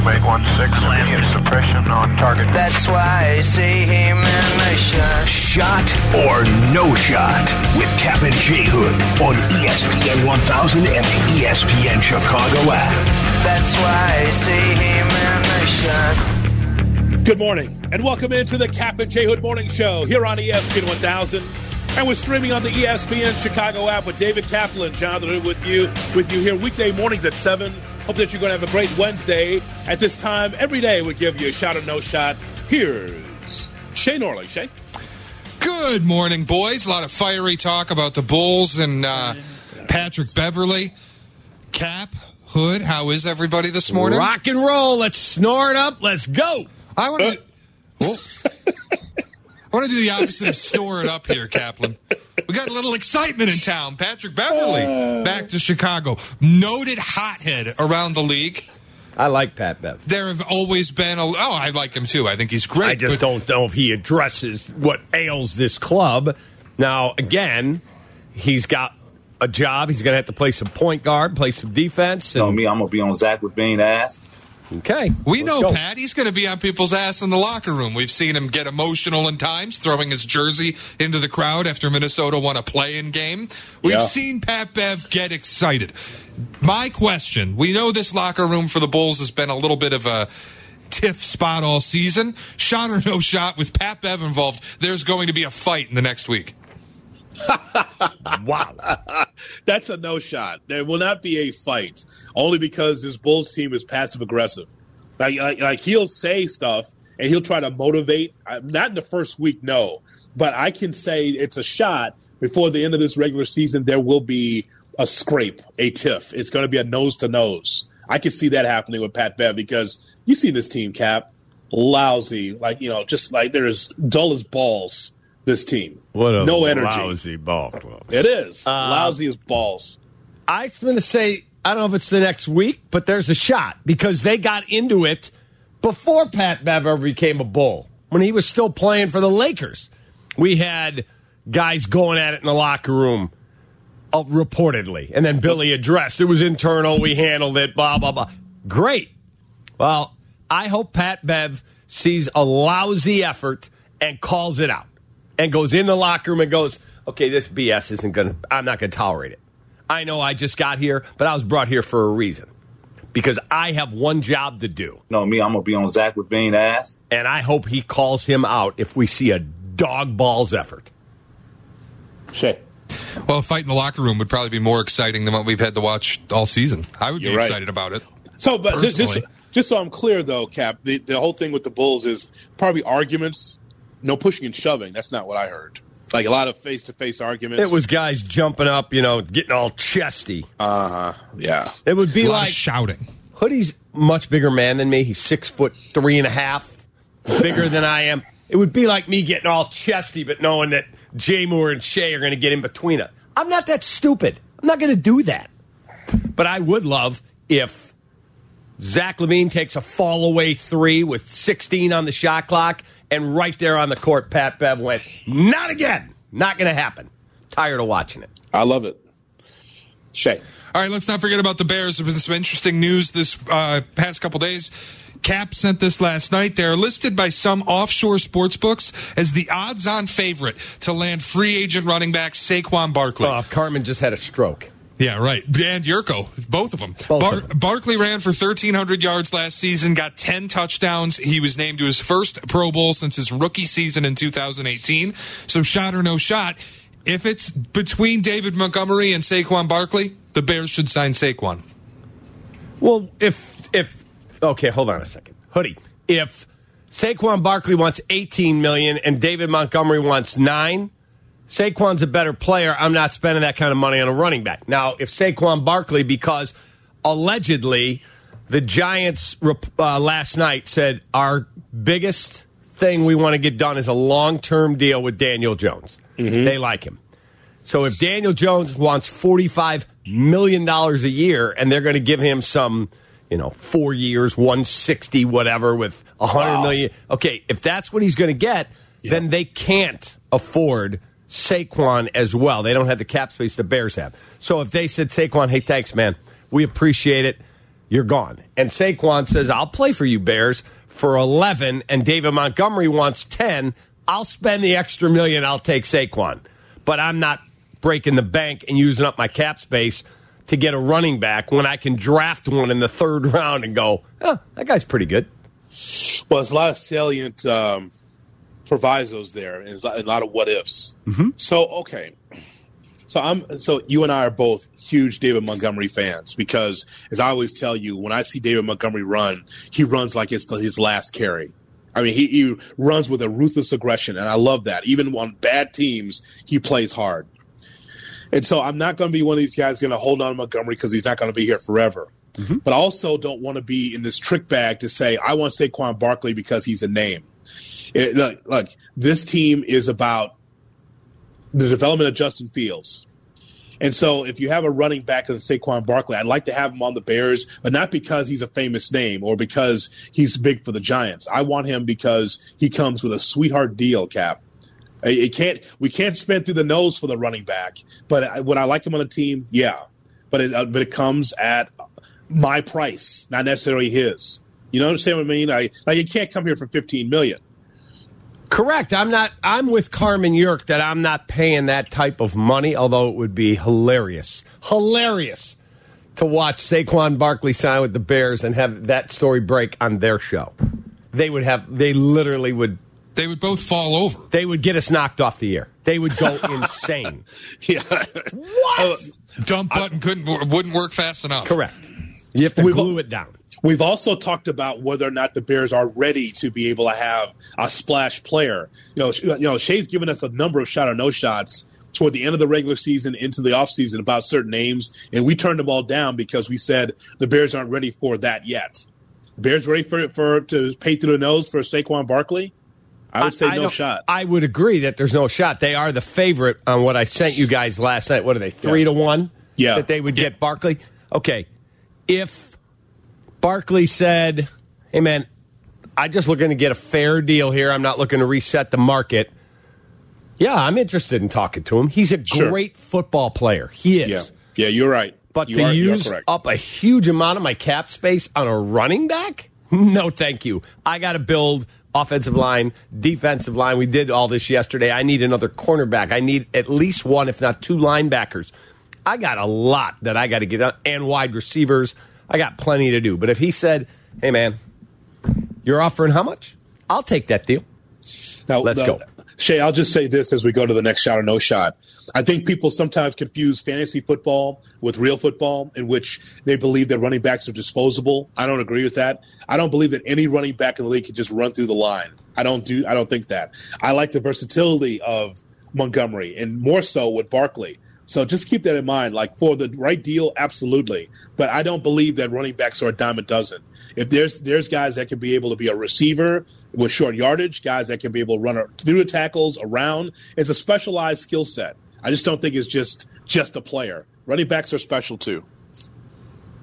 estimate 1-6, suppression on target. That's why I see him in the shot. Shot or no shot with Cap and J Hood on ESPN 1000 and the ESPN Chicago app. That's why I see him in the shot. Good morning, and welcome into the Cap and J Hood Morning Show here on ESPN 1000. And we're streaming on the ESPN Chicago app with David Kaplan, Jonathan Hood with you, with you here weekday mornings at 7. Hope that you're going to have a great Wednesday. At this time, every day we give you a shot or no shot. Here's Shay Norley. Shay? Good morning, boys. A lot of fiery talk about the Bulls and uh, Patrick Beverley. Cap, Hood, how is everybody this morning? Rock and roll. Let's snort up. Let's go. I want to. Well, I want to do the opposite of store it up here, Kaplan. We got a little excitement in town. Patrick Beverley uh. back to Chicago. Noted hothead around the league. I like Pat Bev. There have always been a. Oh, I like him too. I think he's great. I just but- don't know if he addresses what ails this club. Now, again, he's got a job. He's going to have to play some point guard, play some defense. You Know me, I'm gonna be on Zach with Bean ass. Okay, We let's know go. Pat. He's going to be on people's ass in the locker room. We've seen him get emotional in times, throwing his jersey into the crowd after Minnesota won a play-in game. We've Yeah. seen Pat Bev get excited. My question: We know this locker room for the Bulls has been a little bit of a tiff spot all season. Shot or no shot with Pat Bev involved, there's going to be a fight in the next week. Wow. That's a no shot. There will not be a fight, only because this Bulls team is passive aggressive. Like, like, like he'll say stuff and he'll try to motivate. Not in the first week, no, but I can say it's a shot. Before the end of this regular season, there will be a scrape, a tiff. It's going to be a nose to nose. I can see that happening with Pat Bev because you see this team, Cap, lousy, like you know, just like they're as dull as balls. This team, What a no energy. lousy ball club. It is lousy as balls. I'm going to say, I don't know if it's the next week, but there's a shot because they got into it before Pat Bev ever became a Bull. When he was still playing for the Lakers, we had guys going at it in the locker room, uh, reportedly. And then Billy addressed it was internal. We handled it, blah, blah, blah. Great. Well, I hope Pat Bev sees a lousy effort and calls it out and goes in the locker room and goes, okay, this BS isn't going to, I'm not going to tolerate it. I know I just got here, but I was brought here for a reason because I have one job to do. Know me, I'm gonna be on Zach with Bean ass. And I hope he calls him out if we see a dog balls effort. Shay. Well, a fight in the locker room would probably be more exciting than what we've had to watch all season. I would be You're right. excited about it. So, but just, just just so I'm clear, though, Cap, the, the whole thing with the Bulls is probably arguments, no pushing and shoving. That's not what I heard. Like a lot of face to face arguments. It was guys jumping up, you know, getting all chesty. uh huh, yeah. It would be a lot like of shouting. Hoodie's much bigger man than me. He's six foot three and a half, bigger than I am. It would be like me getting all chesty, but knowing that Jay Moore and Shay are going to get in between us. I'm not that stupid. I'm not going to do that. But I would love if Zach LaVine takes a fall away three with 16 on the shot clock, and right there on the court, Pat Bev went, "Not again. Not going to happen." Tired of watching it. I love it. Shay. All right, let's not forget about the Bears. There's been some interesting news this uh, past couple days. Cap sent this last night. They're listed by some offshore sports books as the odds-on favorite to land free agent running back Saquon Barkley. Oh, Carmen just had a stroke. Yeah, right. And Jurko, both of them. Both Bar- of them. Barkley ran for 1,300 yards last season, got 10 touchdowns. He was named to his first Pro Bowl since his rookie season in 2018. So, shot or no shot, if it's between David Montgomery and Saquon Barkley, the Bears should sign Saquon. Well, if if okay, hold on a second, hoodie. If Saquon Barkley wants eighteen million and David Montgomery wants nine, Saquon's a better player. I'm not spending that kind of money on a running back. Now, if Saquon Barkley, because allegedly the Giants uh, last night said our biggest thing we want to get done is a long term deal with Daniel Jones. They like him. So if Daniel Jones wants forty-five million dollars a year, and they're going to give him some, you know, four years, one sixty, whatever, with a hundred million. Okay, if that's what he's going to get, then they can't afford Saquon as well. They don't have the cap space the Bears have. So if they said Saquon, hey, thanks, man, we appreciate it. you're gone. And Saquon says, I'll play for you, Bears, for 11, and David Montgomery wants 10. I'll spend the extra million. I'll take Saquon. But I'm not breaking the bank and using up my cap space to get a running back when I can draft one in the third round and go, oh, that guy's pretty good. Well, it's a lot of salient um, provisos there, and a lot of what ifs. Mm-hmm. So, okay, so I'm so you and I are both huge David Montgomery fans because, as I always tell you, when I see David Montgomery run, he runs like it's his last carry. I mean, he, he runs with a ruthless aggression, and I love that. Even on bad teams, he plays hard. And so I'm not going to be one of these guys going to hold on to Montgomery because he's not going to be here forever. Mm-hmm. But I also don't want to be in this trick bag to say I want Saquon Barkley because he's a name. It, look, look, this team is about the development of Justin Fields. And so if you have a running back as Saquon Barkley, I'd like to have him on the Bears, but not because he's a famous name or because he's big for the Giants. I want him because he comes with a sweetheart deal, Cap. It can't we can't spend through the nose for the running back, but would I like him on a team? Yeah, but it uh, but it comes at my price, not necessarily his. You know understand what I mean? I like you can't come here for fifteen million. Correct. I'm not. I'm with Carmen Jurko that I'm not paying that type of money. Although it would be hilarious, hilarious to watch Saquon Barkley sign with the Bears and have that story break on their show. They would have. They literally would. They would both fall over. They would get us knocked off the air. They would go insane. Yeah, What? Oh, dump button couldn't wouldn't work fast enough. Correct. You have to We've- glue it down. We've also talked about whether or not the Bears are ready to be able to have a splash player. You know, you know, Shay's given us a number of shot or no shots toward the end of the regular season into the offseason about certain names, and we turned them all down because we said the Bears aren't ready for that yet. Bears ready for for to pay through the nose for Saquon Barkley? I would say no don't- shot. I would agree that there's no shot. They are the favorite on what I sent you guys last night. What are they? Three Yeah. to one. Yeah. that they would get Barkley. Okay, if Barkley said, "Hey man, I'm just looking to get a fair deal here. I'm not looking to reset the market." Yeah, I'm interested in talking to him. He's a Sure. great football player. He is. yeah, yeah, you're right. But you to are, you use up a huge amount of my cap space on a running back? No, thank you. I got to build offensive line, defensive line. We did all this yesterday. I need another cornerback. I need at least one, if not two linebackers. I got a lot that I got to get on, and wide receivers. I got plenty to do. But if he said, hey, man, you're offering how much? I'll take that deal. Now, Let's go. Shay, I'll just say this as we go to the next shot or no shot. I think people sometimes confuse fantasy football with real football, in which they believe that running backs are disposable. I don't agree with that. I don't believe that any running back in the league can just run through the line. I don't do. I don't think that. I like the versatility of Montgomery, and more so with Barkley. So just keep that in mind. Like for the right deal, absolutely. But I don't believe that running backs are a dime a dozen. If there's there's guys that can be able to be a receiver with short yardage, guys that can be able to run through the tackles around, it's a specialized skill set. I just don't think it's just just a player. Running backs are special too.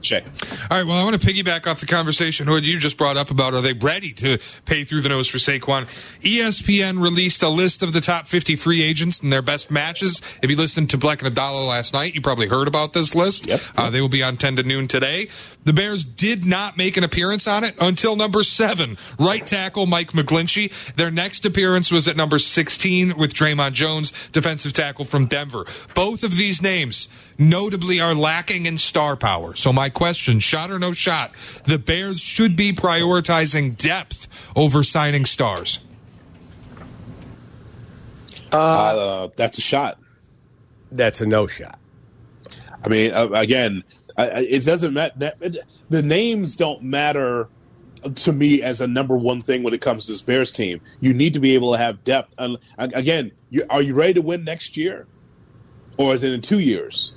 Shay. All right. Well, I want to piggyback off the conversation Hood you just brought up about are they ready to pay through the nose for Saquon? ESPN released a list of the top 50 free agents and their best matches. If you listened to Black and Abdallah last night, you probably heard about this list. Yep. Uh, they will be on 10 to noon today. The Bears did not make an appearance on it until number seven, right tackle Mike McGlinchey. Their next appearance was at number 16 with Dre'Mont Jones, defensive tackle from Denver. Both of these names notably are lacking in star power. So my question, shot or no shot, the Bears should be prioritizing depth over signing stars. Uh, that's a shot. That's a no shot. I mean, uh, again, I, I- it doesn't matter. The names don't matter to me as a number one thing when it comes to this Bears team. You need to be able to have depth. And again, you, are you ready to win next year, or is it in two years?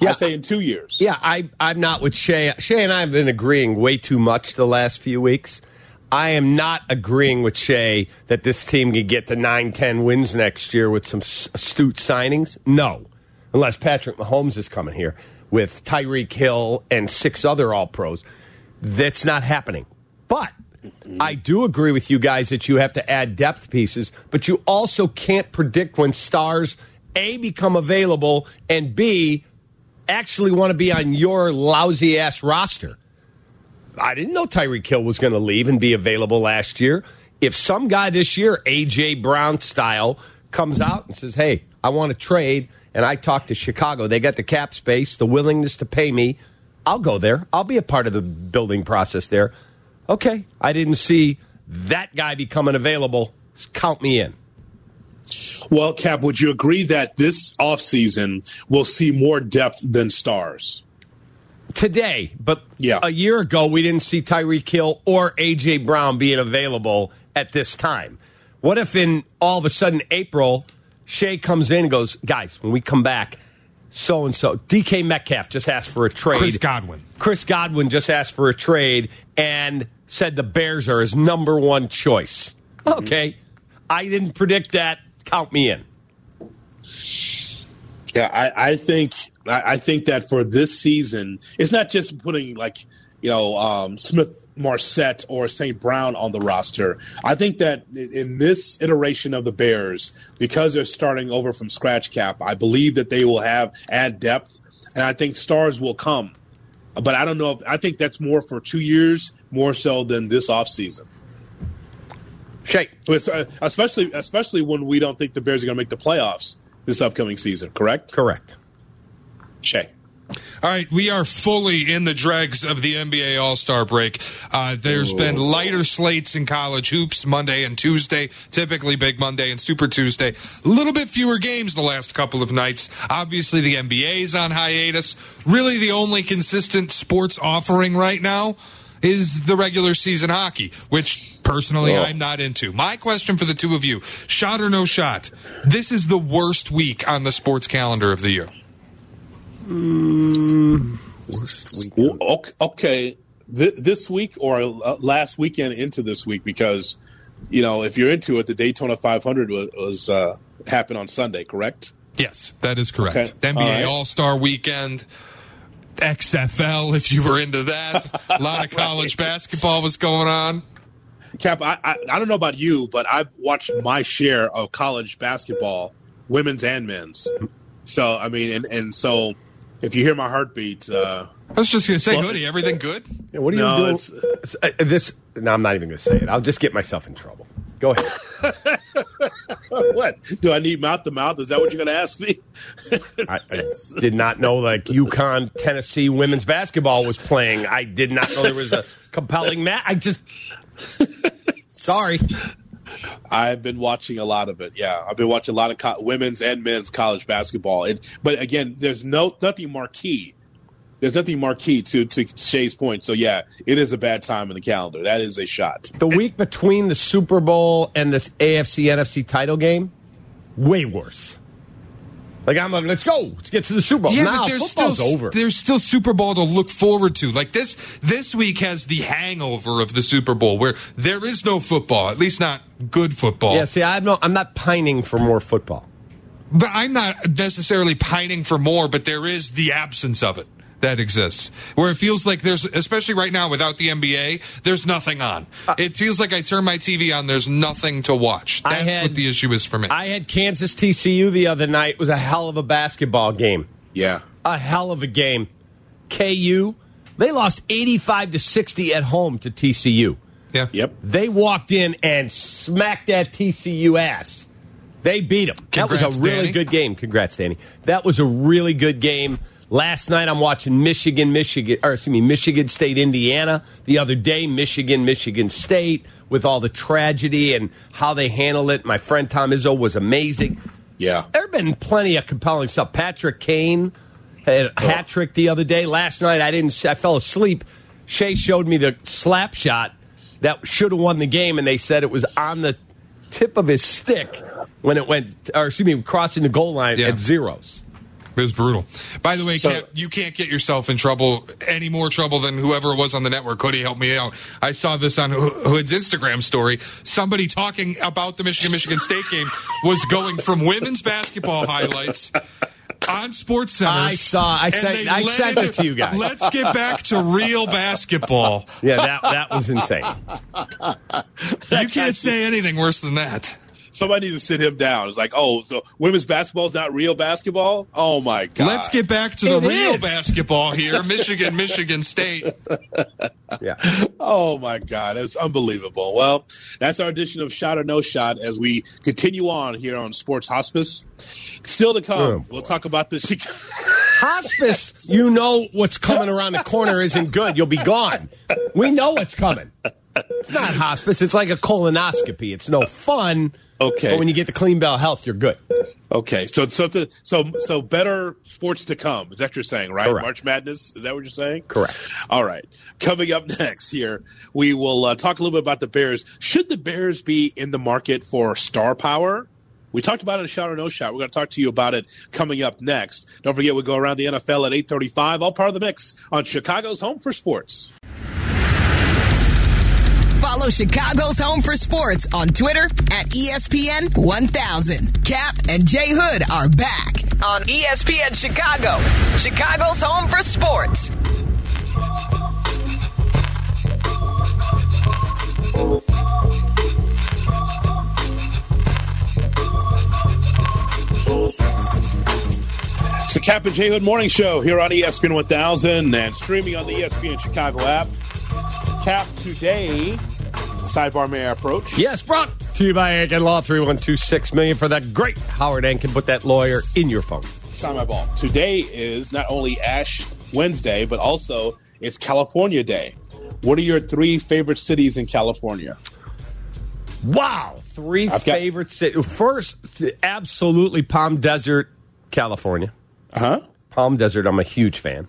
Yeah. I say in two years. Yeah, I, I'm not with Shay. Shay and I have been agreeing way too much the last few weeks. I am not agreeing with Shay that this team can get to 9, 10 wins next year with some astute signings. No, unless Patrick Mahomes is coming here with Tyreek Hill and six other All Pros. That's not happening. But I do agree with you guys that you have to add depth pieces, but you also can't predict when stars A become available and B actually want to be on your lousy ass roster. I didn't know Tyreek Hill was going to leave and be available last year. If some guy this year, AJ Brown style, comes out and says, "Hey, I want to trade," and I talk to Chicago, they got the cap space, the willingness to pay me. I'll go there. I'll be a part of the building process there. Okay, I didn't see that guy becoming available. Count me in. Well, Cap, would you agree that this offseason will see more depth than stars? today, but Yeah. a year ago we didn't see Tyreek Hill or AJ Brown being available at this time. What if in all of a sudden April, Shea comes in and goes, guys, when we come back, so and so, DK Metcalf just asked for a trade. Chris Godwin. Chris Godwin just asked for a trade and said the Bears are his number one choice. Okay, I didn't predict that. Count me in. Yeah, I, I think I, I think that for this season, it's not just putting like you know um, Smith, Marset, or St. Brown on the roster. I think that in- this iteration of the Bears, because they're starting over from scratch cap, I believe that they will have add depth, and I think stars will come. But I don't know. If, I think that's more for two years, more so than this offseason. Shay, It's, uh, Especially, especially when we don't think the Bears are going to make the playoffs this upcoming season. Correct? correct. Shay. All right, we are fully in the dregs of the NBA All Star break. Uh, there's been lighter slates in college hoops Monday and Tuesday, typically Big Monday and Super Tuesday. A little bit fewer games the last couple of nights. Obviously, the NBA's on hiatus. Really, the only consistent sports offering right now is the regular season hockey, which personally I'm not into. My question for the two of you shot or no shot? This is the worst week on the sports calendar of the year. Ok- okay, this week or uh, last weekend into this week because you know if you're into it, the Daytona 500 was, was uh, happened on Sunday, correct? Yes, that is correct. Okay. NBA All right. All Star Weekend, XFL, if you were into that. A lot of college basketball was going on. Cap, I, I I don't know about you, but I've watched my share of college basketball, women's and men's. So I mean, and and so if you hear my heartbeat, uh, I was just going to say, Well- Hoodie, everything good? Yeah, what are you No, doing? it's- Uh, this? No, I'm not even going to say it. I'll just get myself in trouble. Go ahead. what do I need mouth to mouth? Is that what you're going to ask me? I, I did not know like UConn, Tennessee women's basketball was playing. I did not know there was a compelling match. I just sorry. I've been watching a lot of it. Yeah, I've been watching a lot of co- women's and men's college basketball. But again, there's no nothing marquee. There's nothing marquee to to Shay's point. So yeah, it is a bad time in the calendar. That is a shot. The week between the Super Bowl and the AFC NFC title game, way worse. Like I'm like, let's go, let's get to the Super Bowl. Yeah, but there's still over. there's still Super Bowl to look forward to. Like this this week has the hangover of the Super Bowl where there is no football, at least not good football. Yeah, see, I'm not, I'm not pining for more football. But I'm not necessarily pining for more, but there is the absence of it that exists. Where it feels like there's, especially right now without the NBA, there's nothing on. it feels like I turn my TV on, there's nothing to watch. Uh, I That's had- what the issue is for me. I had Kansas TCU the other night. It was a hell of a basketball game. Yeah, a hell of a game. KU, they lost 85 to 60 at home to TCU. yeah. yep. They walked in and smacked that TCU ass. They beat them. That was a really Danny. good game. Congrats, Danny. That was a really good game. Last night I'm watching Michigan, Michigan, or excuse me, Michigan State, Indiana. The other day, Michigan, Michigan State, with all the tragedy and how they handled it. My friend Tom Izzo was amazing. Yeah. There have been plenty of compelling stuff. Patrick Kane had a oh. hat trick the other day. Last night I didn't. I fell asleep. Shea showed me the slap shot that should have won the game, and they said it was on the tip of his stick when it went, or excuse me, crossing the goal line Yeah. at zeros. It was brutal. By the way, So- Cap, you can't get yourself in trouble, any more trouble than whoever was on the network. Hoodie, help me out. I saw this on Hood's Instagram story. Somebody talking about the Michigan Michigan State game was going from women's basketball highlights on Sports Center. I saw- I sent- I led sent it to you guys. Let's get back to real basketball. Yeah, that that was insane. You can't say anything worse than that. Somebody needs to sit him down. It's like, oh, so women's basketball is not real basketball? Oh my god! Let's get back to the It real is. basketball here. Michigan, Michigan State. Yeah. Oh my God, that's unbelievable. Well, that's our edition of Shot or No Shot as we continue on here on Sports Hospice. Still to come, Oh, we'll talk about the Hospice, you know what's coming around the corner isn't good. You'll be gone. We know what's coming. It's not hospice. It's like a colonoscopy. It's no fun. Okay. But when you get the Clean Bell Health, you're good. Okay, so so the, so so better sports to come. Is that what you're saying, right? Correct. March Madness. Is that what you're saying? Correct. All right. Coming up next here, we will uh, talk a little bit about the Bears. Should the Bears be in the market for star power? We talked about it in a Shot or No Shot. We're going to talk to you about it coming up next. Don't forget, we go around the NFL at 835, all part of the mix on Chicago's Home for Sports. Follow Chicago's Home for Sports on Twitter at ESPN 1000. Cap and Jay Hood are back on ESPN Chicago, Chicago's Home for Sports. It's the Cap and J Hood Morning Show here on ESPN 1000 and streaming on the ESPN Chicago app. Cap, today, sidebar may I approach? Yes, brought to you by Ankin Law 3126 million for that great Howard Ankin. Put that lawyer in your phone. Sign my ball. Today is not only Ash Wednesday, but also it's California Day. What are your three favorite cities in California? Wow. 3 I've favorite cities. First, absolutely Palm Desert, California. Uh huh. Palm Desert, I'm a huge fan.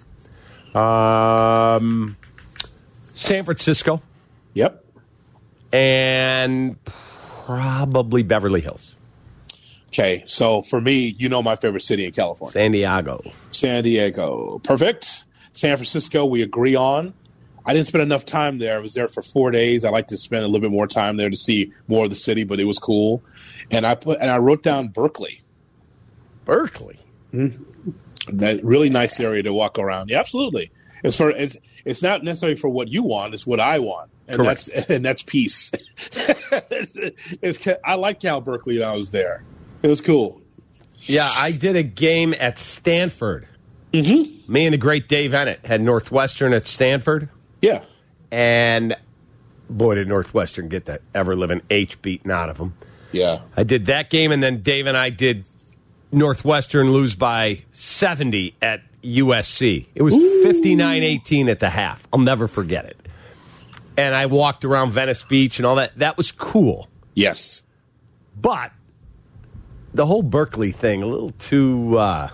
Um, San Francisco Yep. And probably Beverly Hills, Okay, so for me, you know my favorite city in California, San Diego. San Diego. Perfect. San Francisco, we agree on. I didn't spend enough time there. I was there for four days. I like to spend a little bit more time there to see more of the city, but it was cool. And I put and I wrote down Berkeley. Berkeley. Mm-hmm. that really nice area to walk around. Yeah, absolutely. It's for it's it's not necessarily for what you want; it's what I want, and Correct. that's and that's peace. it's, it's I like Cal Berkeley when I was there. It was cool. Yeah, I did a game at Stanford. Mm-hmm. Me and the great Dave Eanet had Northwestern at Stanford, Yeah, and boy, did Northwestern get that ever living H beaten out of them. yeah. I did that game, and then Dave and I did Northwestern lose by 70 at USC. It was 59 18 at the half. I'll never forget it. And I walked around Venice Beach and all that. That was cool. Yes. But the whole Berkeley thing, a little too. Uh,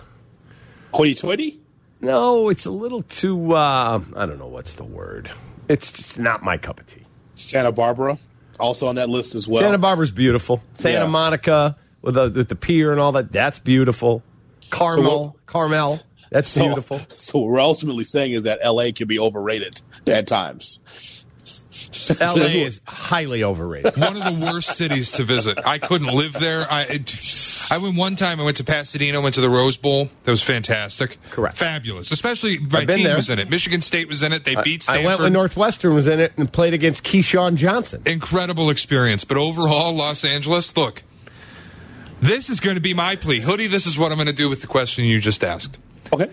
Hoity-toity. no, it's a little too. Uh, I don't know what's the word. It's just not my cup of tea. Santa Barbara, also on that list as well. Santa Barbara's beautiful. Santa Yeah. Monica with the, with the pier and all that. That's beautiful. Carmel, what- Carmel. That's So- beautiful. So what we're ultimately saying is that LA can be overrated at times. LA is highly overrated. One of the worst cities to visit. I couldn't live there. I it, I went one time. I went to Pasadena. Went to the Rose Bowl. That was fantastic. Correct. Fabulous. Especially my team there. was in it. Michigan State was in it. They beat Stanford. I went when Northwestern was in it and played against Keyshawn Johnson. incredible experience. But overall, Los Angeles, look, this is going to be my plea. Hoodie, this is what I'm going to do with the question you just asked. Okay.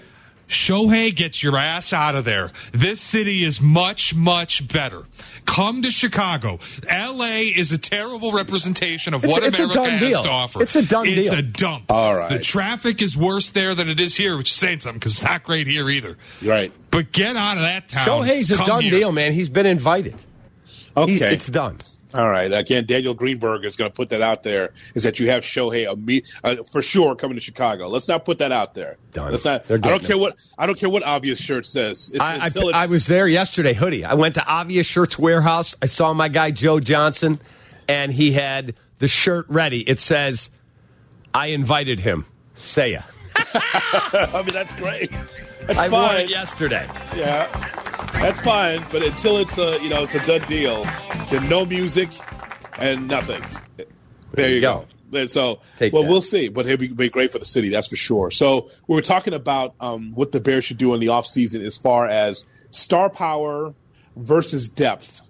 Shohei, gets your ass out of there. This city is much, much better. Come to Chicago. LA is a terrible representation of It's- what it's a America has deal. to offer. It's a done It's deal. a dump. All right. The traffic is worse there than it is here, which is saying something because it's not great here either. Right. But get out of that town. Shohei's a Come done here. deal, man. He's been invited. Okay. He- it's done. All right. Again, Daniel Greenberg is going to put that out there. Is that you have Shohei imme- uh, for sure coming to Chicago? Let's not put that out there. Done. Let's not. I don't care it. what I don't care what obvious shirt says. It's, I, I, I was there yesterday, hoodie. I went to Obvious Shirts Warehouse. I saw my guy Joe Johnson, and he had the shirt ready. It says, "I invited him." Say ya. I mean, that's great. That's I wore it yesterday. Yeah, that's fine. But until it's a you know it's a done deal, then no music and nothing. There, you go. And so, Take well, that. we'll see. But it'll be, be great for the city, that's for sure. So we were talking about um, what the Bears should do in the offseason as far as star power versus depth.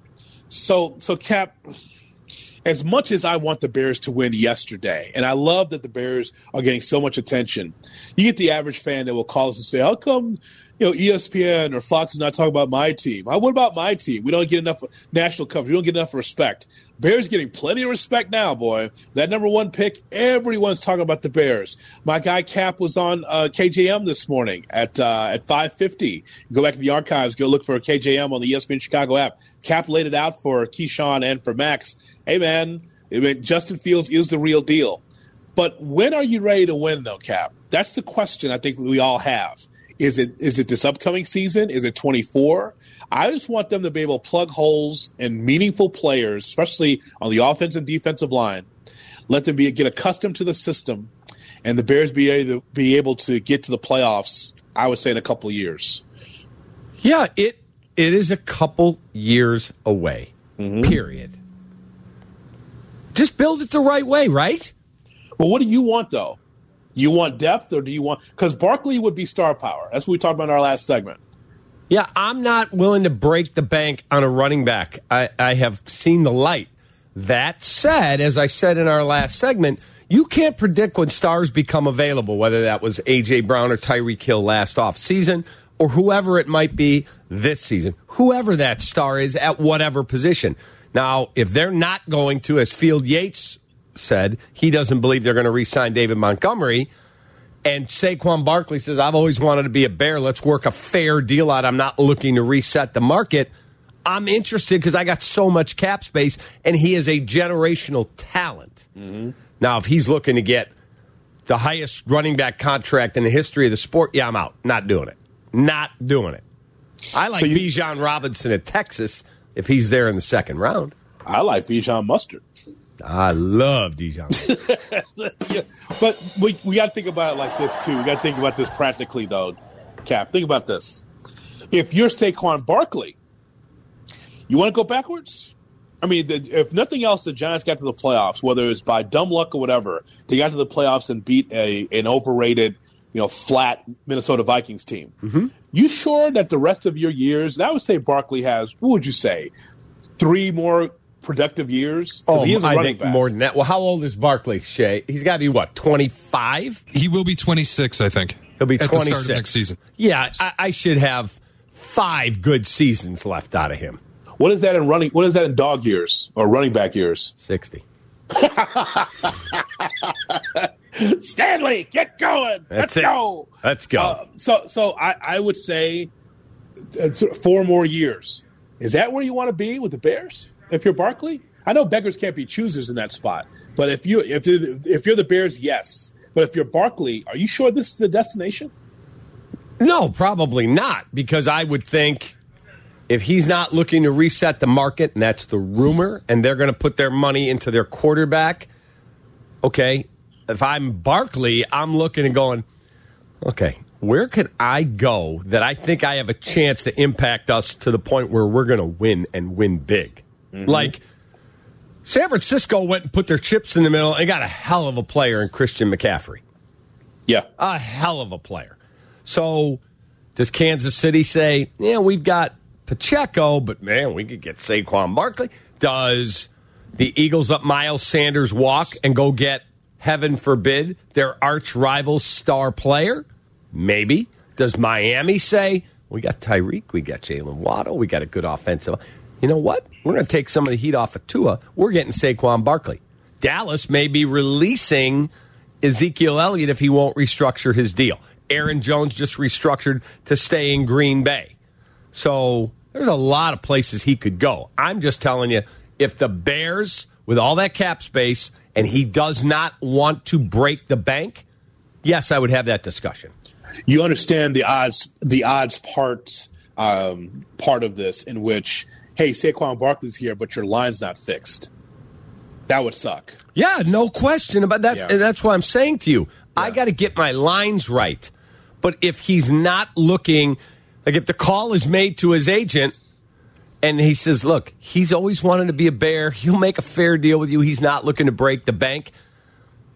So, so Cap, as much as I want the Bears to win yesterday, and I love that the Bears are getting so much attention, you get the average fan that will call us and say, "How come?" You know, ESPN or Fox is not talking about my team. Uh, What about my team? We don't get enough national coverage. We don't get enough respect. Bears getting plenty of respect now, boy. That number one pick, everyone's talking about the Bears. My guy Cap was on uh, KJM this morning at uh, at five fifty. Go back to the archives. Go look for KJM on the ESPN Chicago app. Cap laid it out for Keyshawn and for Max. Hey man, I mean, Justin Fields is the real deal. But when are you ready to win, though, Cap? That's the question I think we all have. Is it is it this upcoming season? Is it 24? I just want them to be able to plug holes and meaningful players, especially on the offensive and defensive line. Let them be get accustomed to the system, and the Bears be able to be able to get to the playoffs. I would say in a couple of years. Yeah, it it is a couple years away. Mm-hmm. Period. Just build it the right way, right? Well, what do you want though? You want depth, or do you want? Because Barkley would be star power. That's what we talked about in our last segment. Yeah, I'm not willing to break the bank on a running back. I, I have seen the light. That said, as I said in our last segment, you can't predict when stars become available, whether that was A.J. Brown or Tyreek Hill last off season or whoever it might be this season, whoever that star is at whatever position. Now, if they're not going to, as Field Yates said, he doesn't believe they're going to re sign David Montgomery. And Saquon Barkley says, I've always wanted to be a bear. Let's work a fair deal out. I'm not looking to reset the market. I'm interested because I got so much cap space, and he is a generational talent. Mm-hmm. Now, if he's looking to get the highest running back contract in the history of the sport, yeah, I'm out. Not doing it. Not doing it. I like So you- Bijan Robinson at Texas if he's there in the second round. I like Bijan Mustard. I love Dijon. yeah, but we we got to think about it like this too. We got to think about this practically, though. Cap, think about this. If you're Saquon Barkley, you want to go backwards. I mean, the, if nothing else, the Giants got to the playoffs, whether it's by dumb luck or whatever. They got to the playoffs and beat a an overrated, you know, flat Minnesota Vikings team. Mm-hmm. You sure that the rest of your years? And I would say Barkley has. What would you say? Three more productive years. 'Cause Oh, he is a I running think back. more than that. Well, how old is Barkley, Shay? He's got to be what, 25? He will be 26, I think. He'll be 26 the start of next season. Yeah, I, I should have five good seasons left out of him. What is that in running? What is that in dog years or running back years? 60. Stanley, get going. That's Let's it. go. Let's go. Uh, so, so I, I would say uh, four more years. Is that where you want to be with the Bears? If you're Barkley, I know beggars can't be choosers in that spot. But if you if if you're the Bears, yes. But if you're Barkley, are you sure this is the destination? No, probably not, because I would think if he's not looking to reset the market, and that's the rumor, and they're going to put their money into their quarterback, okay, if I'm Barkley, I'm looking and going, okay, where could I go that I think I have a chance to impact us to the point where we're going to win and win big? Mm-hmm. Like, San Francisco went and put their chips in the middle and got a hell of a player in Christian McCaffrey Yeah. a hell of a player. So does Kansas City say, yeah, we've got Pacheco, but man, we could get Saquon Barkley? Does the Eagles up Miles Sanders walk and go get, heaven forbid, their arch rival star player? Maybe. Does Miami say, we got Tyreek, we got Jaylen Waddle, we got a good offensive. You know what? We're going to take some of the heat off of Tua. We're getting Saquon Barkley. Dallas may be releasing Ezekiel Elliott if he won't restructure his deal. Aaron Jones just restructured to stay in Green Bay. So there's a lot of places he could go. I'm just telling you, if the Bears, with all that cap space, and he does not want to break the bank, yes, I would have that discussion. you understand the odds the odds part um, part of this in which hey Saquon Barkley's here but your line's not fixed. That would suck. Yeah, no question about that. Yeah. And that's why I'm saying to you, I got to get my lines right. But if he's not looking, like if the call is made to his agent and he says, look, he's always wanted to be a bear, he'll make a fair deal with you. He's not looking to break the bank.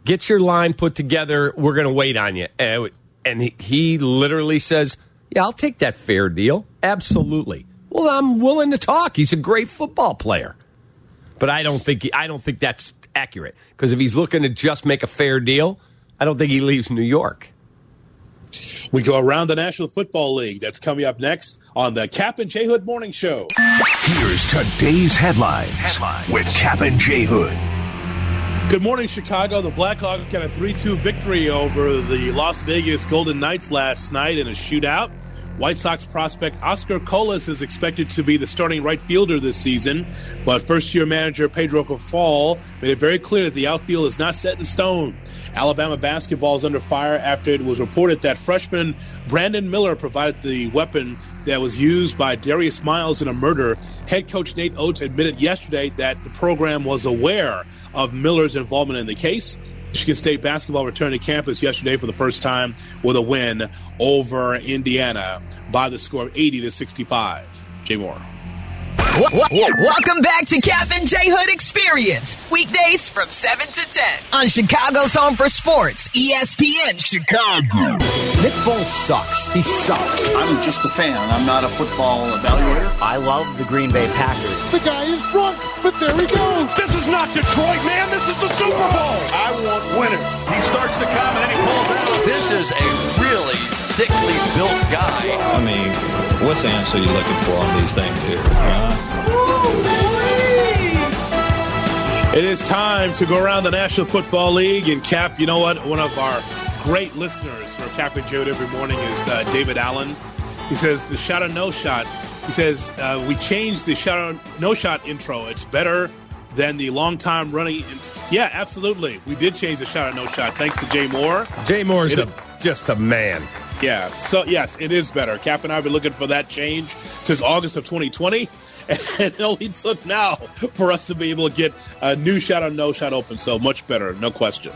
Get your line put together. We're going to wait on you. And he literally says, yeah, I'll take that fair deal. Absolutely. Well, I'm willing to talk. He's a great football player. but I don't think he, I don't think that's accurate because if he's looking to just make a fair deal, I don't think he leaves New York. We go around the National Football League. That's coming up next on the Cap and J Hood Morning Show. Here's today's headlines, with Cap and J Hood. Good morning, Chicago. The Blackhawks got a 3 2 victory over the Las Vegas Golden Knights last night in a shootout. White Sox prospect Oscar Colas is expected to be the starting right fielder this season, but first year manager Pedro Grifol made it very clear that the outfield is not set in stone. Alabama basketball is under fire after it was reported that freshman Brandon Miller provided the weapon that was used by Darius Miles in a murder. Head coach Nate Oates admitted yesterday that the program was aware of Miller's involvement in the case. Michigan State basketball returned to campus yesterday for the first time with a win over Indiana by the score of 80 to 65. Jay Moore. Welcome back to Cap and J Hood Experience. Weekdays from 7 to 10 on Chicago's Home for Sports, ESPN Chicago. Nick Foles sucks. He sucks. I'm just a fan. I'm not a football evaluator. I love the Green Bay Packers. The guy is drunk, but there he goes. This is not Detroit, man. This is the Super Bowl. I want winners. He starts to come and then he pulls out. This is a really thickly built guy. I mean, what's the answer you're looking for on these things here? Huh? It is time to go around the National Football League and Cap. You know what? One of our great listeners for Cap and Jude every morning is uh, David Allen. He says the shot or no shot. He says uh, we changed the shot or no shot intro. It's better than the long time running. Int- yeah, absolutely. We did change the shot or no shot thanks to Jay Moore. Jay Moore's It- a, just a man. Yeah. So yes, it is better. Cap and I have been looking for that change since August of 2020. And it only took now for us to be able to get a new shot on no shot open. So much better, no question.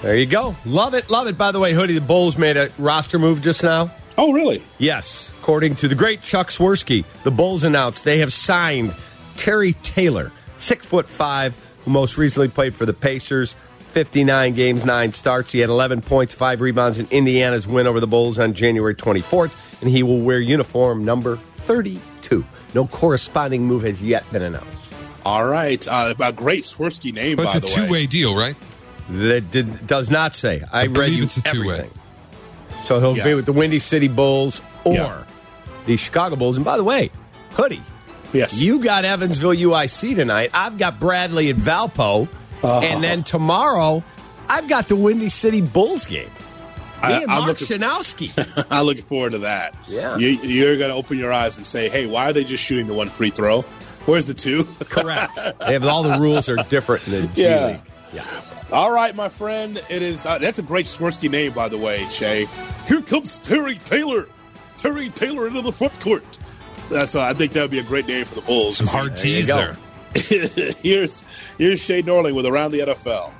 There you go. Love it, love it. By the way, Hoodie, the Bulls made a roster move just now. Oh, really? Yes. According to the great Chuck Swirsky, the Bulls announced they have signed Terry Taylor, six foot five, who most recently played for the Pacers. 59 games, nine starts. He had 11 points, five rebounds in Indiana's win over the Bulls on January 24th, and he will wear uniform number 32. No corresponding move has yet been announced. All right. Uh, a great Swirsky name, But by it's a two way deal, right? That did, does not say. I, read you it's a two-way. everything. So he'll Yeah. be with the Windy City Bulls or Yeah. the Chicago Bulls. And by the way, Hoodie, Yes. you got Evansville UIC tonight. I've got Bradley at Valpo. Oh. And then tomorrow, I've got the Windy City Bulls game. Me I- and I'm Mark looking- Schanowski. I'm looking forward to that. Yeah. You, you're going to open your eyes and say, hey, why are they just shooting the one free throw? Where's the two? Correct. They have all the rules are different in the G Yeah. League. Yeah. All right, my friend. It is. Uh, that's a great Swirsky name, by the way, Shay. Here comes Terry Taylor. Terry Taylor into the front court. That's. Uh, I think that would be a great name for the Bulls. Some hard There you tees go. there. here's here's Shay Norling with around the NFL.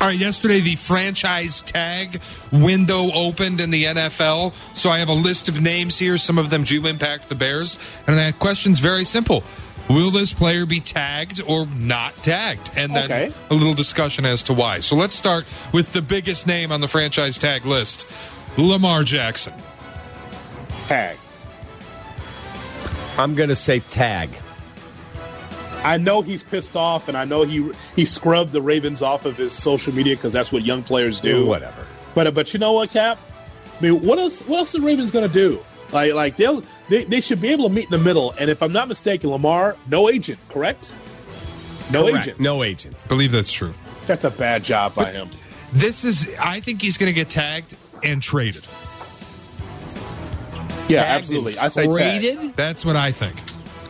All right, yesterday the franchise tag window opened in the NFL. So I have a list of names here. Some of them do impact the Bears. And that question's very simple. Will this player be tagged or not tagged? And then Okay. a little discussion as to why. So let's start with the biggest name on the franchise tag list Lamar Jackson. Tag. I'm going to say tag. I know he's pissed off, and I know he he scrubbed the Ravens off of his social media because that's what young players do. Whatever. But uh, but you know what, Cap? I mean, what else? What else are the Ravens going to do? Like like they'll they, they should be able to meet in the middle. And if I'm not mistaken, Lamar, no agent, correct? No Correct. agent. No agent. believe that's true. That's a bad job by him. This is, I think he's going to get tagged and traded. Yeah, Tagged absolutely. and I say tag. traded? That's what I think.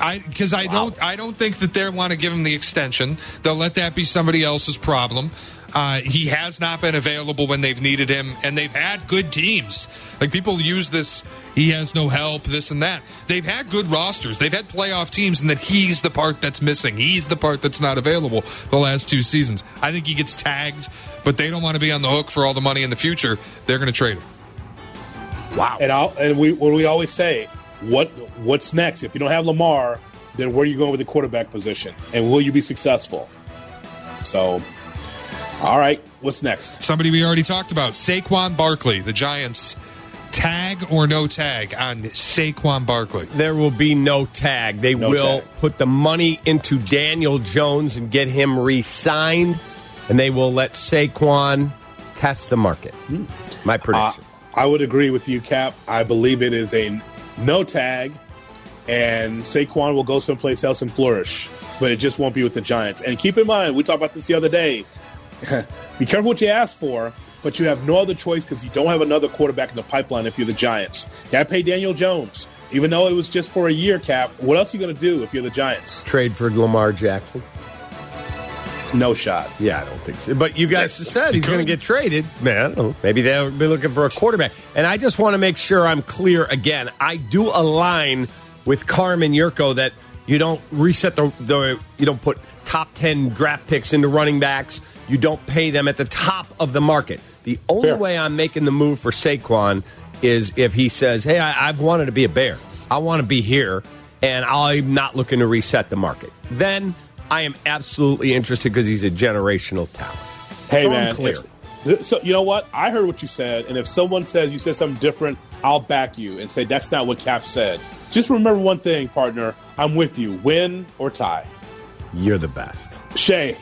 I because I don't I don't think that they want to give him the extension. They'll let that be somebody else's problem. Uh, he has not been available when they've needed him, and they've had good teams. Like people use this, he has no help, this and that. They've had good rosters. They've had playoff teams, and that he's the part that's missing. He's the part that's not available the last two seasons. I think he gets tagged, but they don't want to be on the hook for all the money in the future. They're going to trade him. Wow. And I'll, and we what we always say, what what's next? If you don't have Lamar, then where are you going with the quarterback position? And will you be successful? So, all right, what's next? Somebody we already talked about, Saquon Barkley. The Giants Tag or no tag on Saquon Barkley? There will be no tag. They No will tag. put the money into Daniel Jones and get him re signed, and they will let Saquon test the market. My Uh, prediction. I would agree with you, Cap. I believe it is a no tag, and Saquon will go someplace else and flourish, but it just won't be with the Giants. And keep in mind, we talked about this the other day. be careful what you ask for, but you have no other choice because you don't have another quarterback in the pipeline if you're the Giants. Got to pay Daniel Jones, even though it was just for a year, Cap. What else are you going to do if you're the Giants? Trade for Lamar Jackson. No shot. Yeah, I don't think so. But you guys just said he's going to get traded. Man, know. Maybe they'll be looking for a quarterback. And I just want to make sure I'm clear again. I do align with Carmen Jurko that you don't reset the, the you don't put top 10 draft picks into running backs. You don't pay them at the top of the market. The only Fair. way I'm making the move for Saquon is if he says, "Hey, I, I've wanted to be a Bear. I want to be here, and I'm not looking to reset the market." Then I am absolutely interested because he's a generational talent. Hey So man, clear. if- so you know what? I heard what you said, and if someone says you said something different, I'll back you and say that's not what Cap said. Just remember one thing, partner. I'm with you. Win or tie. You're the best. Shay,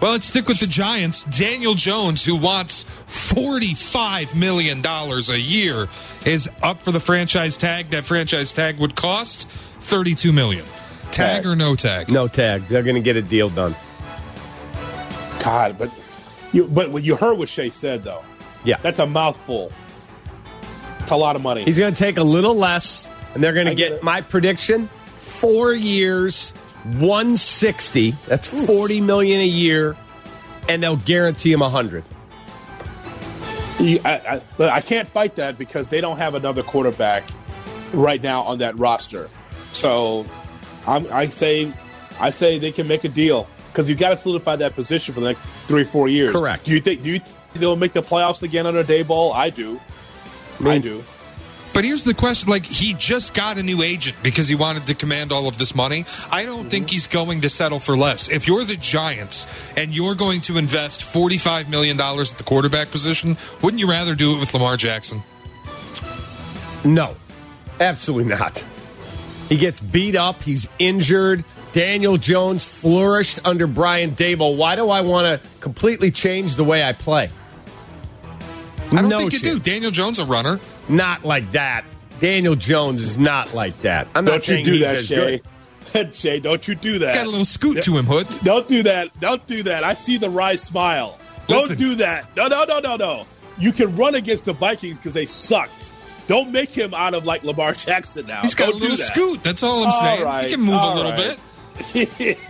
Well, let's stick with the Giants. Daniel Jones, who wants $45 million a year, is up for the franchise tag. That franchise tag would cost $32 million. Tag Tag. or no tag? No tag. They're going to get a deal done. God, but you but what you heard what Shay said though. Yeah. That's a mouthful. It's a lot of money. He's going to take a little less, and they're going to get get my prediction: four years, one sixty. That's forty million a year, and they'll guarantee him a hundred. I, I, I can't fight that because they don't have another quarterback right now on that roster. So I'm, I say, I say they can make a deal because you got to solidify that position for the next three, four years. Correct. Do you think? Do you think they'll make the playoffs again under Daboll? I do. I do. But here's the question like, he just got a new agent because he wanted to command all of this money. I don't mm-hmm. think he's going to settle for less. If you're the Giants and you're going to invest $45 million at the quarterback position, wouldn't you rather do it with Lamar Jackson? No, absolutely not. He gets beat up. He's injured. Daniel Jones flourished under Brian Daboll. Why do I want to completely change the way I play? I don't No think you do. Daniel Jones, a runner. Not like that. Daniel Jones is not like that. I'm not Don't you do he's that, as Shay. good. Shay, don't you do that. Got a little scoot to him, Hood. Don't do that. Don't do that. I see the wry smile. Don't do that. No, no, no, no, no. You can run against the Vikings because they sucked. Don't make him out of like Lamar Jackson now. He's got Don't a little that. scoot. That's all I'm All saying. right, He can move a little right.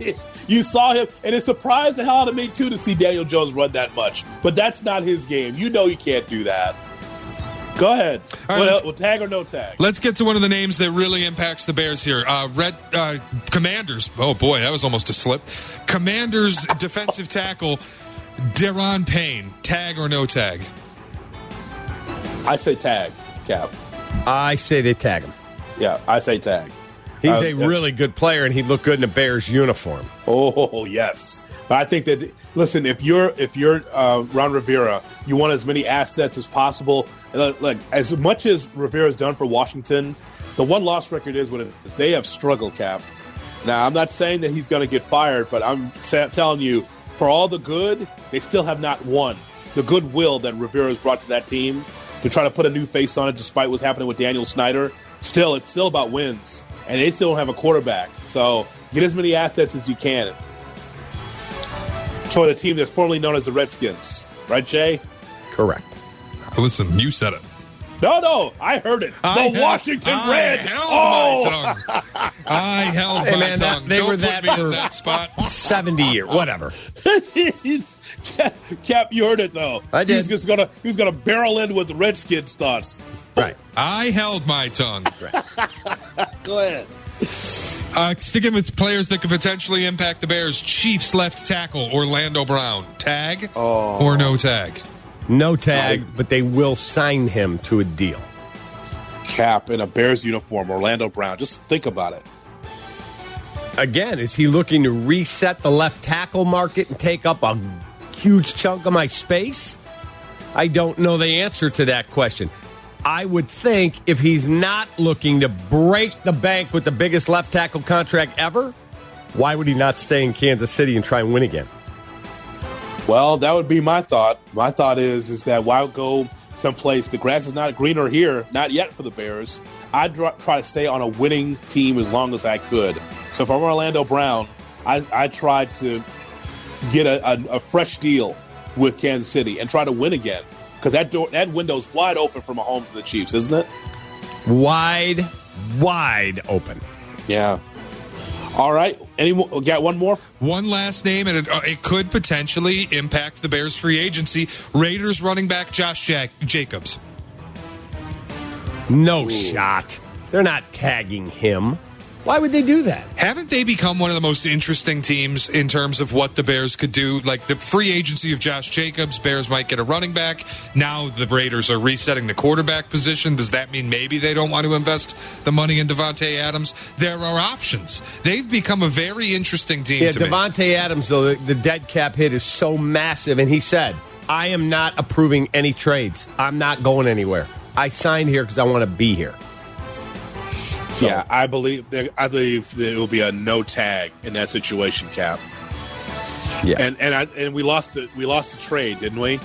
bit. you saw him, and it surprised the hell out of me too to see Daniel Jones run that much. But that's not his game. You know he can't do that. Go ahead. All right, What? Well, tag or no tag? Let's get to one of the names that really impacts the Bears here. Uh, Red uh, Commanders. Oh boy, that was almost a slip. Commanders defensive tackle Daron Payne. Tag or no tag? I say tag, Cap. I say they tag him. Yeah, I say tag. He's Uh, a really good player, and he'd look good in a Bears uniform. Oh yes, but I think that listen, if you're if you're uh, Ron Rivera, you want as many assets as possible. And, uh, Like as much as Rivera's done for Washington, the one loss record is what it is. They have struggled, Cap. Now I'm not saying that he's going to get fired, but I'm telling you, for all the good, they still have not won. The goodwill that Rivera's brought to that team to try to put a new face on it, despite what's happening with Daniel Snyder. Still, it's still about wins, and they still don't have a quarterback. So get as many assets as you can for the team that's formerly known as the Redskins, right, Jay? Correct. Listen, you said it. No, no, I heard it. The I held- Washington I held oh, my tongue. I held Hey, my man, that- tongue. they Don't were put that me for- in that spot. 70 year, whatever. He's- Cap, you heard it though. I did. He's just gonna he's gonna barrel in with the Redskins thoughts. Right. I held my tongue. Go ahead. Uh, sticking with players that could potentially impact the Bears, Chiefs left tackle Orlando Brown. Tag or no tag? No tag, but they will sign him to a deal. Cap in a Bears uniform, Orlando Brown. Just think about it. Again, is he looking to reset the left tackle market and take up a huge chunk of my space? I don't know the answer to that question. I would think if he's not looking to break the bank with the biggest left tackle contract ever, why would he not stay in Kansas City and try and win again? Well, that would be my thought. My thought is is that why go someplace the grass is not greener here, not yet for the Bears. I'd try to stay on a winning team as long as I could. So if I'm Orlando Brown, I I tried to get a, a, a fresh deal with Kansas City and try to win again because that door that window's wide open for Mahomes and the Chiefs, isn't it? Wide, wide open. Yeah. All right. Any Got one more? One last name, and it, uh, it could potentially impact the Bears' free agency. Raiders running back Josh Jack- Jacobs. No shot. They're not tagging him. Why would they do that? Haven't they become one of the most interesting teams in terms of what the Bears could do? Like the free agency of Josh Jacobs, Bears might get a running back. Now the Raiders are resetting the quarterback position. Does that mean maybe they don't want to invest the money in Davante Adams? There are options. They've become a very interesting team Yeah, to me. Davante Adams, though, the, the dead cap hit is so massive, and he said, I am not approving any trades. I'm not going anywhere. I signed here because I want to be here. Yeah, I believe there, I believe there will be a no tag in that situation, Cap. Yeah, and and I, and we lost the we lost the trade, didn't we?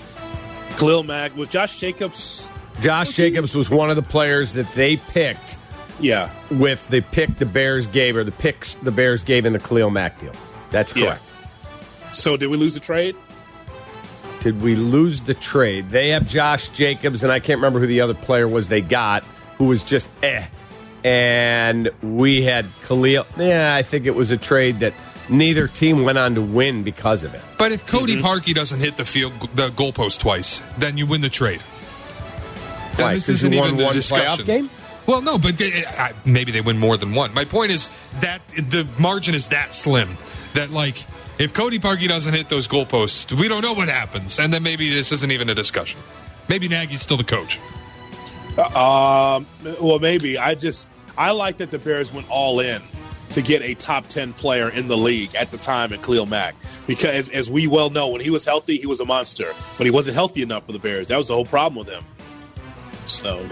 Khalil Mack with Josh Jacobs. Josh Jacobs was one of the players that they picked Yeah, with the pick the Bears gave, or the picks the Bears gave in the Khalil Mack deal. That's Yeah. correct. So did we lose the trade? Did we lose the trade? They have Josh Jacobs, and I can't remember who the other player was they got, who was just eh. And we had Khalil. Yeah, I think it was a trade that neither team went on to win because of it. But if Cody Mm-hmm. Parkey doesn't hit the field the goalpost twice, then you win the trade. Then Why, this 'cause isn't you won even the discussion. playoff game? Well, no, but they, uh, maybe they win more than one. My point is that the margin is that slim that like if Cody Parkey doesn't hit those goalposts, we don't know what happens, and then maybe this isn't even a discussion. Maybe Nagy's still the coach. Um, well, maybe I just I like that the Bears went all in to get a top ten player in the league at the time in Khalil Mack because as we well know, when he was healthy, he was a monster, but he wasn't healthy enough for the Bears. That was the whole problem with him. So,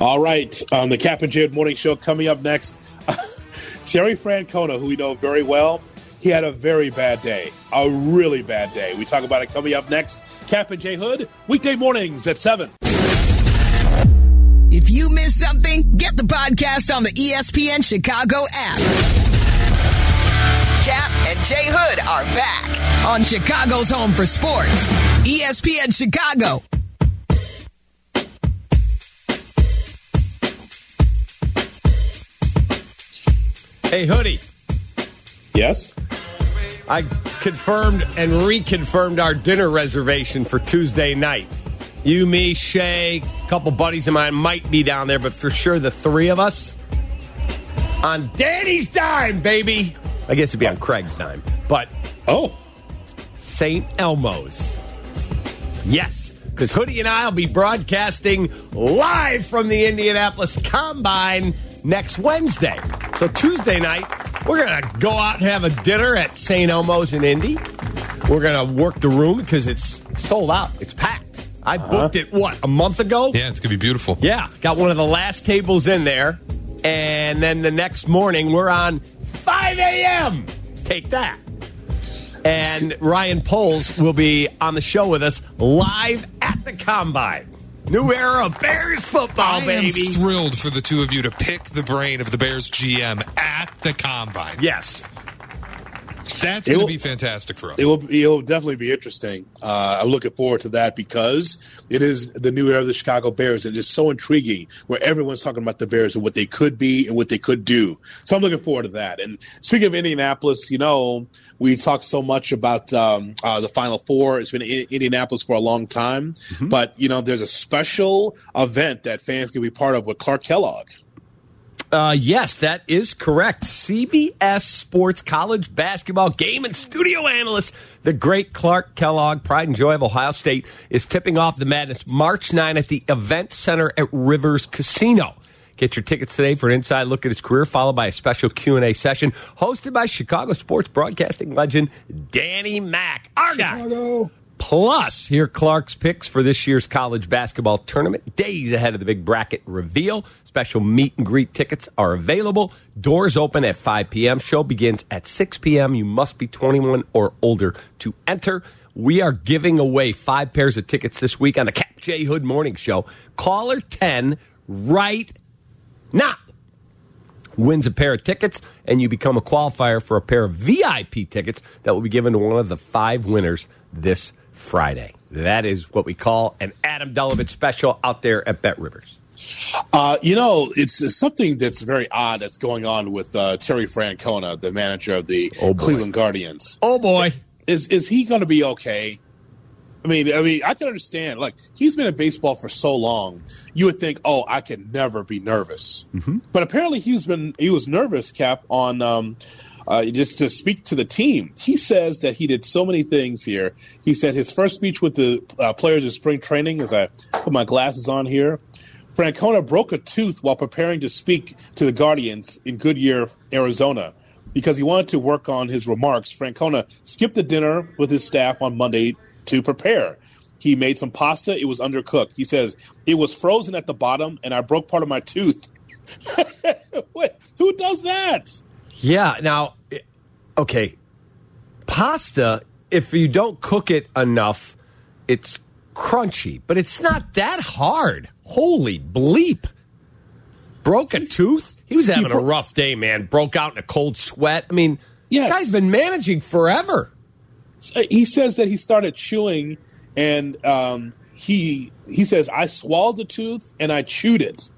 all right, um, the Cap and Jared Morning Show coming up next. Terry Francona, who we know very well, he had a very bad day, a really bad day. We talk about it coming up next. Cap and J Hood, weekday mornings at seven. If you missed something, get the podcast on the ESPN Chicago app. Cap and Jay Hood are back on Chicago's home for sports. ESPN Chicago. Hey, Hoodie. Yes. I confirmed and reconfirmed our dinner reservation for Tuesday night. You, me, Shay, a couple buddies of mine might be down there, but for sure the three of us on Danny's dime, baby. I guess it'd be on Craig's dime, but oh, St. Elmo's. Yes, because Hoodie and I will be broadcasting live from the Indianapolis Combine next Wednesday. So Tuesday night, we're going to go out and have a dinner at St. Elmo's in Indy. We're going to work the room because it's sold out. It's packed. I uh-huh. booked it, what, a month ago? Yeah, it's gonna be beautiful. Yeah, got one of the last tables in there. And then the next morning, we're on 5 a.m. Take that. And Ryan Poles will be on the show with us live at the Combine. New era of Bears football, I baby. am thrilled for the two of you to pick the brain of the Bears GM at the combine. Yes. That's going to be fantastic for us. It will. It will definitely be interesting. Uh, I'm looking forward to that because it is the new era of the Chicago Bears, and it's so intriguing. Where everyone's talking about the Bears and what they could be and what they could do. So I'm looking forward to that. And speaking of Indianapolis, you know, we talked so much about um, uh, the Final Four. It's been in Indianapolis for a long time, but you know, there's a special event that fans can be part of with Clark Kellogg. Uh, yes, that is correct. CBS Sports College basketball game and studio analyst, the great Clark Kellogg, pride and joy of Ohio State, is tipping off the madness March 9 at the Event Center at Rivers Casino. Get your tickets today for an inside look at his career, followed by a special Q&A session hosted by Chicago sports broadcasting legend Danny Mack. Our guy. Plus, here Clark's picks for this year's college basketball tournament. Days ahead of the big bracket reveal. Special meet and greet tickets are available. Doors open at 5 p.m. Show begins at 6 p.m. You must be 21 or older to enter. We are giving away five pairs of tickets this week on the Cap J Hood Morning Show. Caller 10 right now wins a pair of tickets, and you become a qualifier for a pair of VIP tickets that will be given to one of the five winners this Friday. That is what we call an Adam Delevitt special out there at Bet Rivers. Uh, you know, it's, it's something that's very odd that's going on with uh, Terry Francona, the manager of the Cleveland Guardians. Oh boy, is is he going to be okay? I mean, I mean, I can understand. Like he's been in baseball for so long, you would think, oh, I can never be nervous. Mm-hmm. But apparently, he's been he was nervous, Cap, on um, uh, just to speak to the team. He says that he did so many things here. He said his first speech with the uh, players in spring training, as I put my glasses on here, Francona broke a tooth while preparing to speak to the Guardians in Goodyear, Arizona. Because he wanted to work on his remarks, Francona skipped the dinner with his staff on Monday to prepare. He made some pasta. It was undercooked. He says, It was frozen at the bottom, and I broke part of my tooth. Wait, who does that? Yeah. Now, okay, pasta. If you don't cook it enough, it's crunchy, but it's not that hard. Holy bleep! Broke a tooth. He was having a rough day, man. Broke out in a cold sweat. I mean, yes. guy's been managing forever. He says that he started chewing, and um, he he says I swallowed the tooth and I chewed it.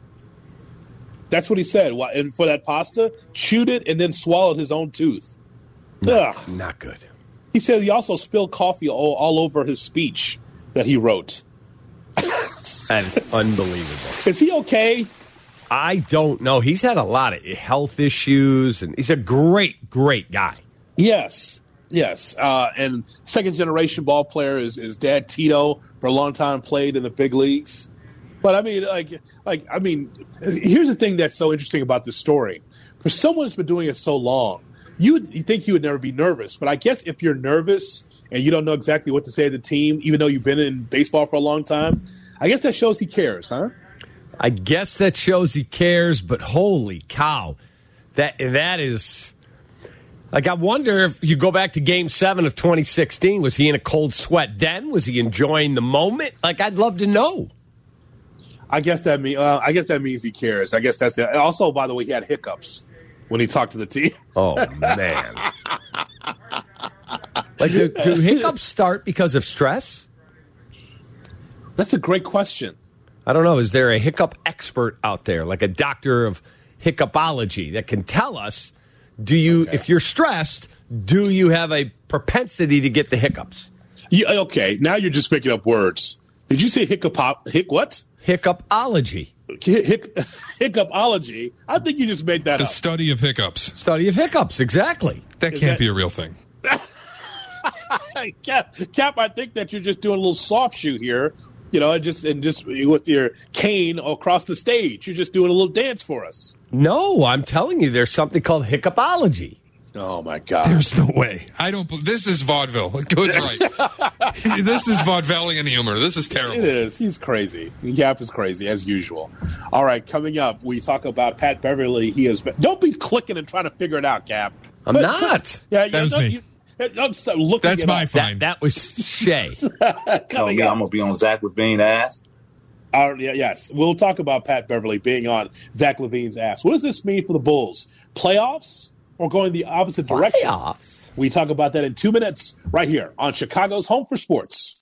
That's what he said. And for that pasta, chewed it and then swallowed his own tooth. Ugh. Not good. He said he also spilled coffee all, all over his speech that he wrote. that is unbelievable. Is he okay? I don't know. He's had a lot of health issues, and he's a great, great guy. Yes, yes. Uh, and second generation ball player is his dad Tito for a long time played in the big leagues. But I mean, like, like I mean, here's the thing that's so interesting about this story. For someone who's been doing it so long, you you think you would never be nervous. But I guess if you're nervous and you don't know exactly what to say to the team, even though you've been in baseball for a long time, I guess that shows he cares, huh? I guess that shows he cares, but holy cow, that that is like I wonder if you go back to Game Seven of 2016, was he in a cold sweat then? Was he enjoying the moment? Like I'd love to know. I guess that mean uh, I guess that means he cares. I guess that's it. Also, by the way, he had hiccups when he talked to the team. Oh man! like do, do hiccups start because of stress? That's a great question. I don't know. Is there a hiccup expert out there, like a doctor of hiccupology, that can tell us? Do you, okay. if you're stressed, do you have a propensity to get the hiccups? Yeah, okay, now you're just picking up words. Did you say hiccup? Hic what? Hiccupology. Hic, hiccupology. I think you just made that the up. study of hiccups. Study of hiccups. Exactly. That Is can't that- be a real thing. Cap, Cap, I think that you're just doing a little soft shoe here. You know, and just and just with your cane across the stage, you're just doing a little dance for us. No, I'm telling you, there's something called hiccupology. Oh my god! There's no way. I don't. bel- This is vaudeville. Good's right. this is vaudevillian humor. This is terrible. It is. He's crazy. Cap is crazy as usual. All right, coming up, we talk about Pat Beverley. He is. Don't be clicking and trying to figure it out, Cap. I'm But- not. Yeah, That yeah, was don't- me. you- don't stop looking That's my up. fine. That, that was Shay. Oh, Coming yeah, up. I'm gonna be on Zach LaVine ass. Uh, yeah, yes, we'll talk about Pat Beverley being on Zach LaVine's ass. What does this mean for the Bulls? Playoffs or going the opposite direction? Playoffs. We talk about that in two minutes right here on Chicago's Home for Sports.